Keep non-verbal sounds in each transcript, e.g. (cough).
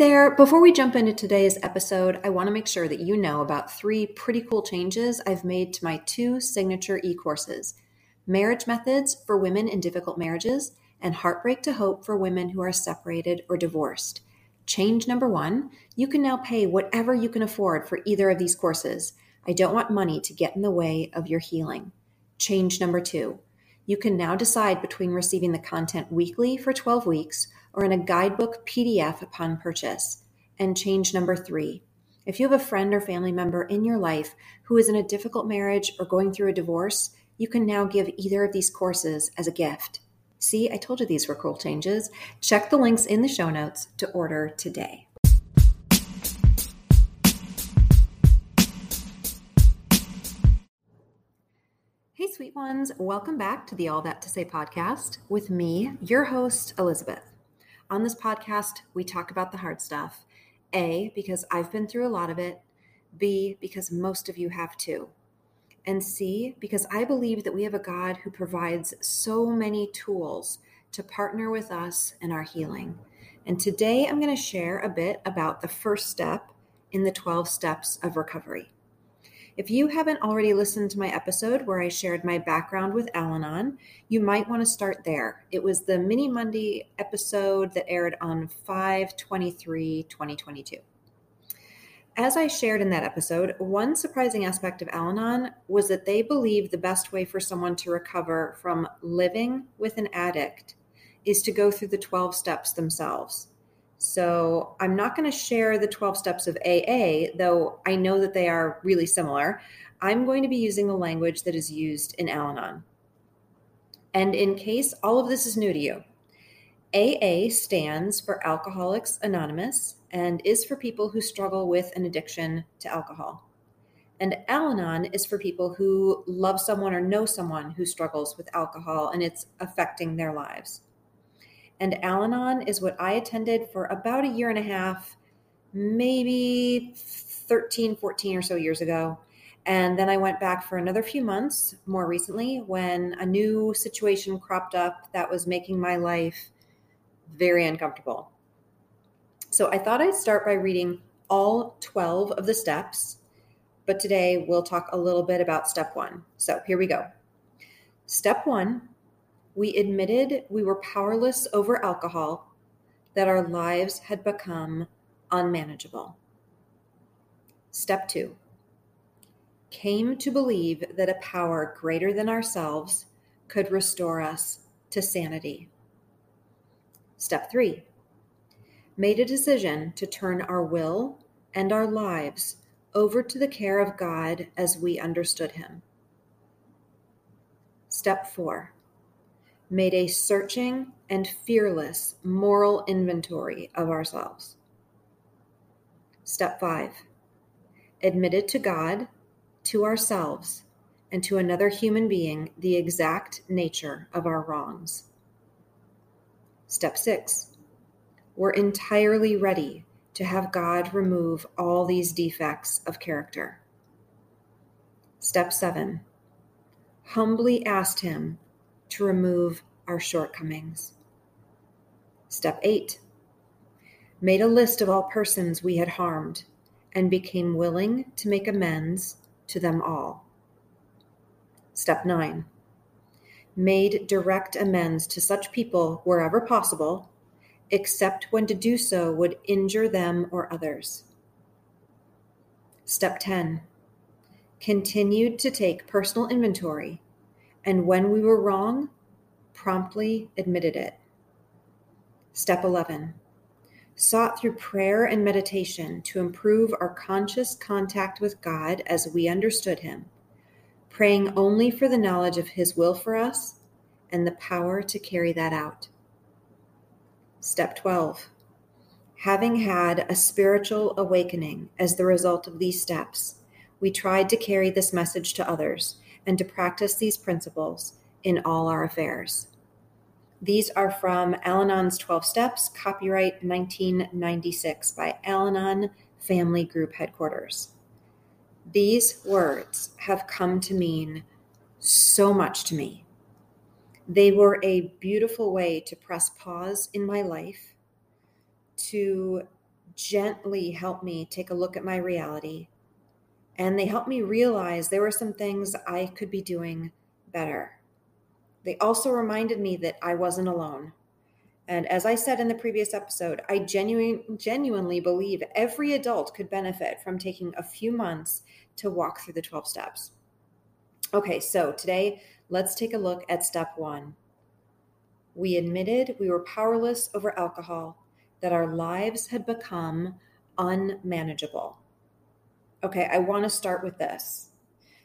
There, before we jump into today's episode, I want to make sure that you know about three pretty cool changes I've made to my two signature e courses Marriage Methods for Women in Difficult Marriages and Heartbreak to Hope for Women Who Are Separated or Divorced. Change number one you can now pay whatever you can afford for either of these courses. I don't want money to get in the way of your healing. Change number two you can now decide between receiving the content weekly for 12 weeks or in a guidebook PDF upon purchase. And change number three if you have a friend or family member in your life who is in a difficult marriage or going through a divorce, you can now give either of these courses as a gift. See, I told you these were cool changes. Check the links in the show notes to order today. Hey, sweet ones, welcome back to the All That to Say podcast with me, your host, Elisabeth. On this podcast, we talk about the hard stuff. A, because I've been through a lot of it. B, because most of you have too. And C, because I believe that we have a God who provides so many tools to partner with us in our healing. And today I'm going to share a bit about the first step in the 12 steps of recovery. If you haven't already listened to my episode where I shared my background with Al Anon, you might want to start there. It was the Mini Monday episode that aired on 5 23 2022. As I shared in that episode, one surprising aspect of Al Anon was that they believe the best way for someone to recover from living with an addict is to go through the 12 steps themselves. So I'm not going to share the 12 steps of AA, though I know that they are really similar. I'm going to be using the language that is used in Al Anon. And in case all of this is new to you, AA stands for Alcoholics Anonymous and is for people who struggle with an addiction to alcohol. And Al Anon is for people who love someone or know someone who struggles with alcohol and it's affecting their lives. And Al Anon is what I attended for about a year and a half, maybe 13, 14 or so years ago. And then I went back for another few months more recently when a new situation cropped up that was making my life very uncomfortable. So I thought I'd start by reading all 12 of the steps, but today we'll talk a little bit about step one. So here we go. Step one we admitted we were powerless over alcohol, that our lives had become unmanageable. Step two came to believe that a power greater than ourselves could restore us to sanity. Step three made a decision to turn our will and our lives over to the care of God as we understood Him. Step four made a searching and fearless moral inventory of ourselves. Step five, admitted to God, to ourselves, and to another human being the exact nature of our wrongs. Step six, we're entirely ready to have God remove all these defects of character. Step seven, humbly asked Him to remove our shortcomings. Step 8 Made a list of all persons we had harmed and became willing to make amends to them all. Step 9 Made direct amends to such people wherever possible, except when to do so would injure them or others. Step 10 Continued to take personal inventory and when we were wrong, promptly admitted it. Step 11 sought through prayer and meditation to improve our conscious contact with God as we understood Him, praying only for the knowledge of His will for us and the power to carry that out. Step 12 Having had a spiritual awakening as the result of these steps, we tried to carry this message to others and to practice these principles in all our affairs. These are from Al Anon's 12 Steps, copyright 1996 by Al Anon Family Group Headquarters. These words have come to mean so much to me. They were a beautiful way to press pause in my life, to gently help me take a look at my reality. And they helped me realize there were some things I could be doing better. They also reminded me that I wasn't alone. And as I said in the previous episode, I genuine, genuinely believe every adult could benefit from taking a few months to walk through the 12 steps. Okay, so today let's take a look at step one. We admitted we were powerless over alcohol, that our lives had become unmanageable. Okay, I want to start with this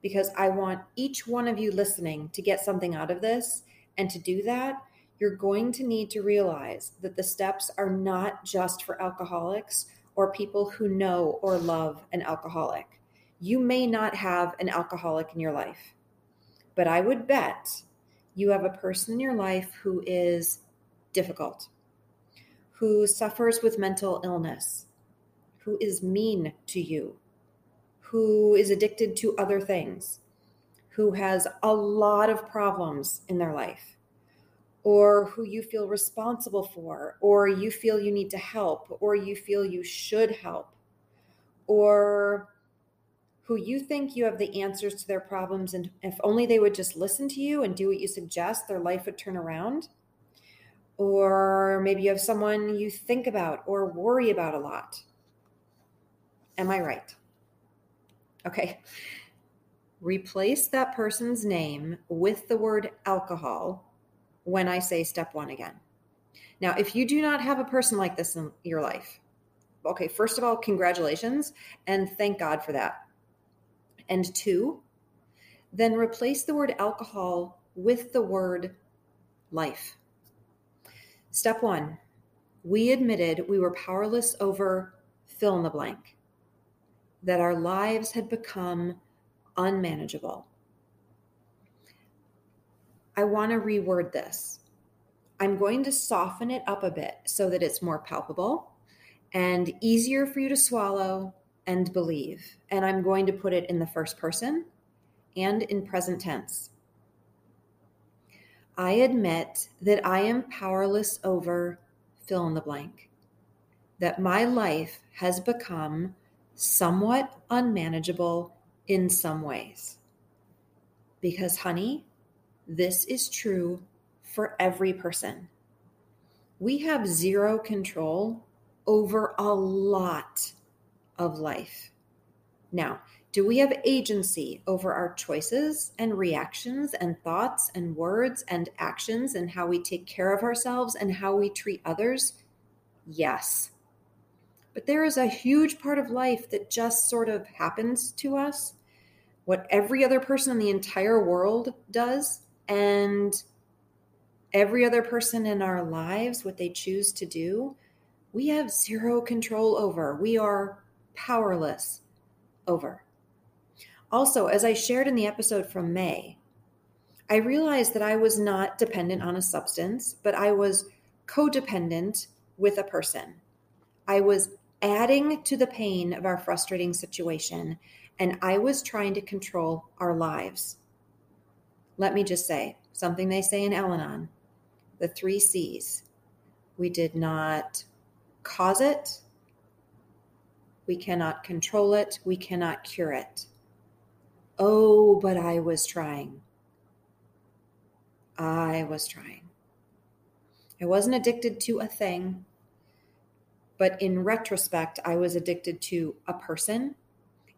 because I want each one of you listening to get something out of this. And to do that, you're going to need to realize that the steps are not just for alcoholics or people who know or love an alcoholic. You may not have an alcoholic in your life, but I would bet you have a person in your life who is difficult, who suffers with mental illness, who is mean to you, who is addicted to other things, who has a lot of problems in their life or who you feel responsible for, or you feel you need to help, or you feel you should help, or who you think you have the answers to their problems, and if only they would just listen to you and do what you suggest, their life would turn around. Or maybe you have someone you think about or worry about a lot. Am I right? Okay. Replace that person's name with the word alcohol when I say step one again. Now, if you do not have a person like this in your life, okay, first of all, congratulations and thank God for that. And two, then replace the word alcohol with the word life. Step one, we admitted we were powerless over fill in the blank, that our lives had become unmanageable. I want to reword this. I'm going to soften it up a bit so that it's more palpable and easier for you to swallow and believe. And I'm going to put it in the first person and in present tense. I admit that I am powerless over fill in the blank, that my life has become somewhat unmanageable in some ways. Because, honey, this is true for every person. We have zero control over a lot of life. Now, do we have agency over our choices and reactions and thoughts and words and actions and how we take care of ourselves and how we treat others? Yes. But there is a huge part of life that just sort of happens to us. What every other person in the entire world does and every other person in our lives, what they choose to do, we have zero control over. We are powerless over. Also, as I shared in the episode from May, I realized that I was not dependent on a substance, but I was codependent with a person. I was adding to the pain of our frustrating situation, and I was trying to control our lives. Let me just say something they say in Al Anon the three C's. We did not cause it, we cannot control it, we cannot cure it. Oh, but I was trying. I was trying. I wasn't addicted to a thing, but in retrospect, I was addicted to a person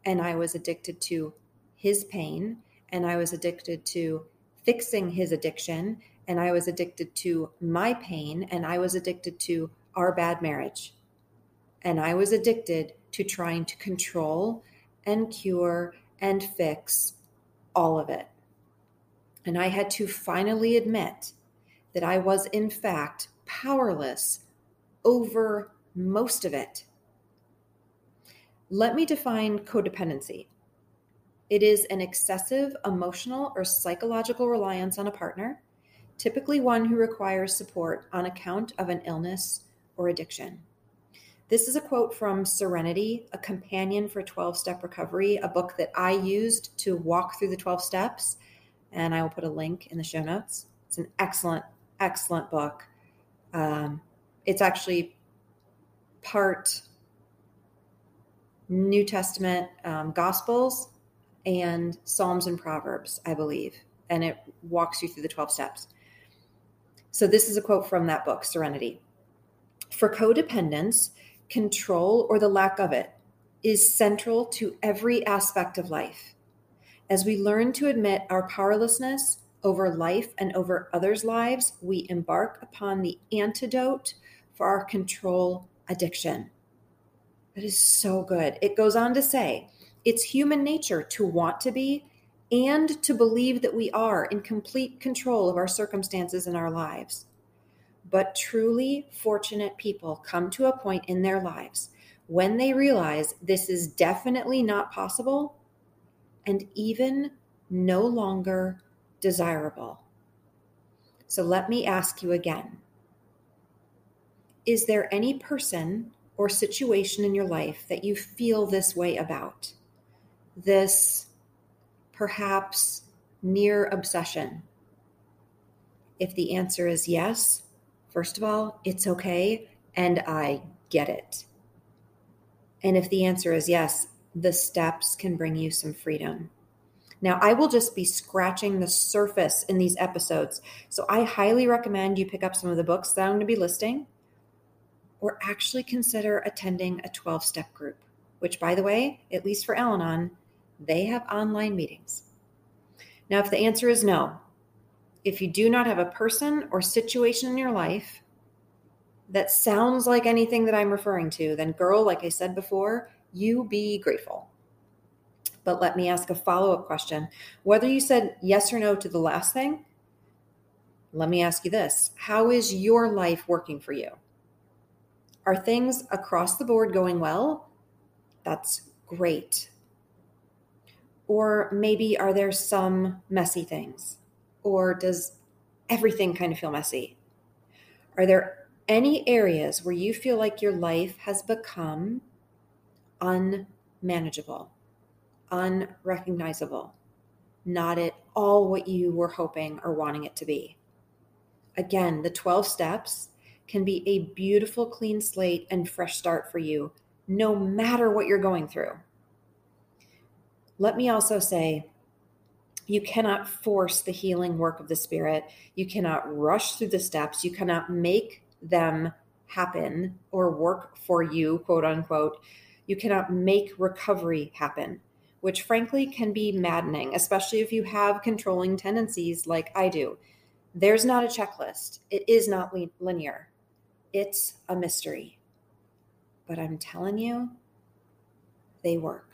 and I was addicted to his pain and I was addicted to fixing his addiction and I was addicted to my pain and I was addicted to our bad marriage. And I was addicted to trying to control and cure and fix all of it. And I had to finally admit that I was, in fact, powerless over most of it. Let me define codependency. It is an excessive emotional or psychological reliance on a partner, typically one who requires support on account of an illness or addiction. This is a quote from Serenity, a companion for 12 step recovery, a book that I used to walk through the 12 steps. And I will put a link in the show notes. It's an excellent, excellent book. Um, it's actually part New Testament um, Gospels and Psalms and Proverbs, I believe. And it walks you through the 12 steps. So, this is a quote from that book, Serenity. For codependence, control or the lack of it is central to every aspect of life. As we learn to admit our powerlessness over life and over others' lives, we embark upon the antidote for our control addiction. That is so good. It goes on to say it's human nature to want to be and to believe that we are in complete control of our circumstances and our lives. But truly fortunate people come to a point in their lives when they realize this is definitely not possible and even no longer desirable. So let me ask you again Is there any person or situation in your life that you feel this way about? This perhaps near obsession? If the answer is yes, first of all, it's okay and I get it. And if the answer is yes, the steps can bring you some freedom. Now, I will just be scratching the surface in these episodes. So I highly recommend you pick up some of the books that I'm going to be listing or actually consider attending a 12 step group, which, by the way, at least for Al Anon, they have online meetings. Now, if the answer is no, if you do not have a person or situation in your life that sounds like anything that I'm referring to, then, girl, like I said before, you be grateful. But let me ask a follow up question. Whether you said yes or no to the last thing, let me ask you this How is your life working for you? Are things across the board going well? That's great. Or maybe are there some messy things? Or does everything kind of feel messy? Are there any areas where you feel like your life has become unmanageable, unrecognizable, not at all what you were hoping or wanting it to be? Again, the 12 steps can be a beautiful clean slate and fresh start for you, no matter what you're going through. Let me also say, you cannot force the healing work of the Spirit. You cannot rush through the steps. You cannot make them happen or work for you, quote unquote. You cannot make recovery happen, which frankly can be maddening, especially if you have controlling tendencies like I do. There's not a checklist, it is not linear, it's a mystery. But I'm telling you, they work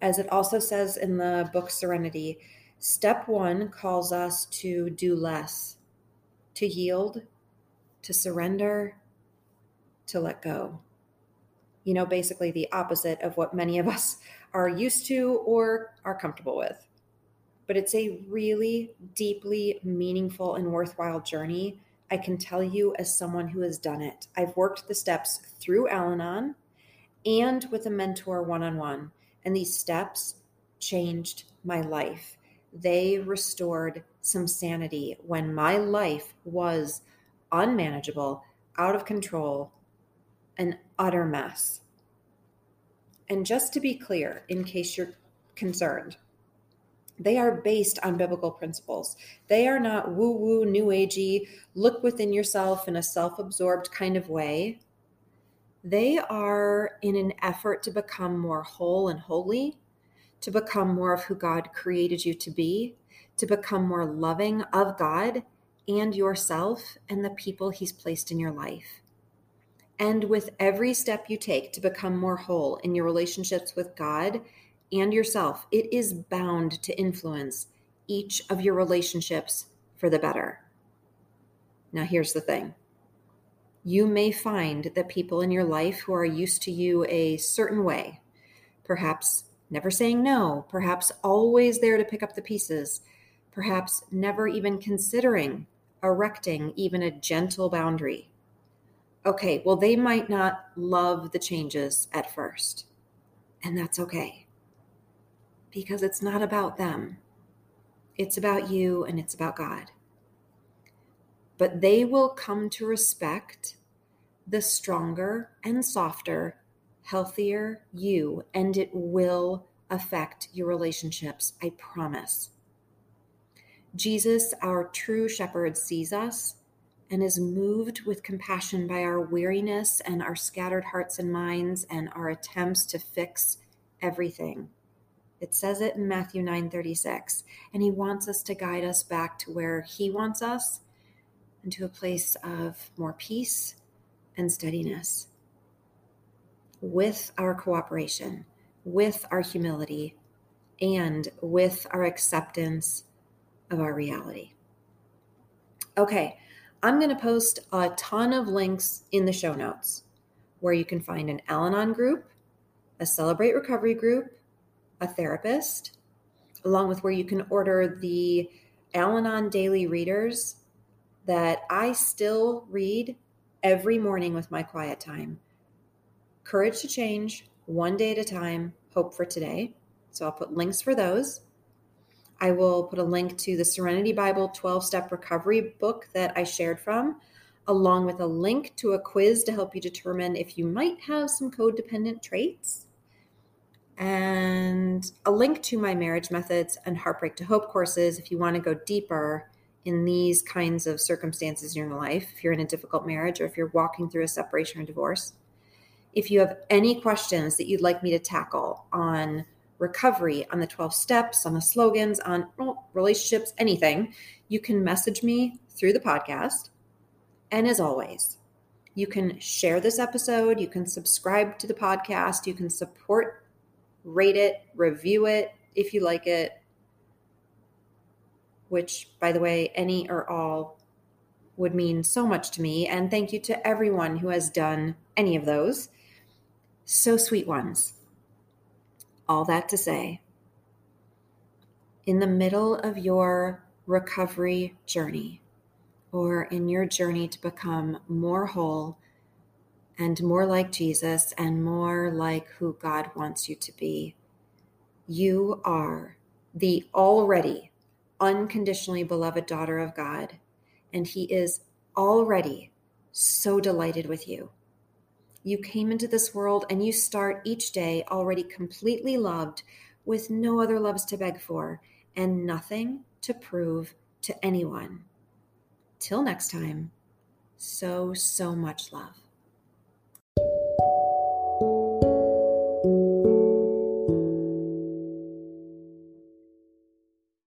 as it also says in the book Serenity, step one calls us to do less, to yield, to surrender, to let go. You know, basically the opposite of what many of us (laughs) are used to or are comfortable with. But it's a really deeply meaningful and worthwhile journey. I can tell you, as someone who has done it, I've worked the steps through Al Anon and with a mentor one on one and these steps changed my life. They restored some sanity when my life was unmanageable, out of control, an utter mess. And just to be clear, in case you're concerned, they are based on biblical principles. They are not woo woo, new agey, look within yourself in a self absorbed kind of way. They are in an effort to become more whole and holy, to become more of who God created you to be, to become more loving of God and yourself and the people He's placed in your life. And with every step you take to become more whole in your relationships with God and yourself, it is bound to influence each of your relationships for the better. Now, here's the thing you may find that people in your life who are used to you a certain way, perhaps never saying no, perhaps always there to pick up the pieces, perhaps never even considering erecting even a gentle boundary. Okay, well, they might not love the changes at first, and that's okay because it's not about them. It's about you and it's about God. But they will come to respect the stronger and softer, healthier you, and it will affect your relationships. I promise. Jesus, our true shepherd, sees us and is moved with compassion by our weariness and our scattered hearts and minds and our attempts to fix everything. It says it in Matthew 9:36, and he wants us to guide us back to where he wants us and to a place of more peace and steadiness. With our cooperation, with our humility, and with our acceptance of our reality. Okay, I'm going to post a ton of links in the show notes where you can find an Al Anon group, a Celebrate Recovery group, a therapist, along with where you can order the Al Anon daily readers that I still read every morning with my quiet time. Courage to Change, One Day at a Time, Hope for Today. So I'll put links for those. I will put a link to the Serenity Bible 12 step recovery book that I shared from, along with a link to a quiz to help you determine if you might have some codependent traits, and a link to my marriage methods and heartbreak to hope courses if you want to go deeper in these kinds of circumstances in your life, if you're in a difficult marriage or if you're walking through a separation or divorce. If you have any questions that you'd like me to tackle on recovery, on the 12 steps, on the slogans, on relationships, anything, you can message me through the podcast. And as always, you can share this episode, you can subscribe to the podcast, you can support, rate it, review it if you like it, which, by the way, any or all would mean so much to me. And thank you to everyone who has done any of those. So sweet ones. All that to say, in the middle of your recovery journey, or in your journey to become more whole and more like Jesus and more like who God wants you to be, you are the already unconditionally beloved daughter of God, and He is already so delighted with you. You came into this world and you start each day already completely loved with no other loves to beg for and nothing to prove to anyone. Till next time, so, so much love.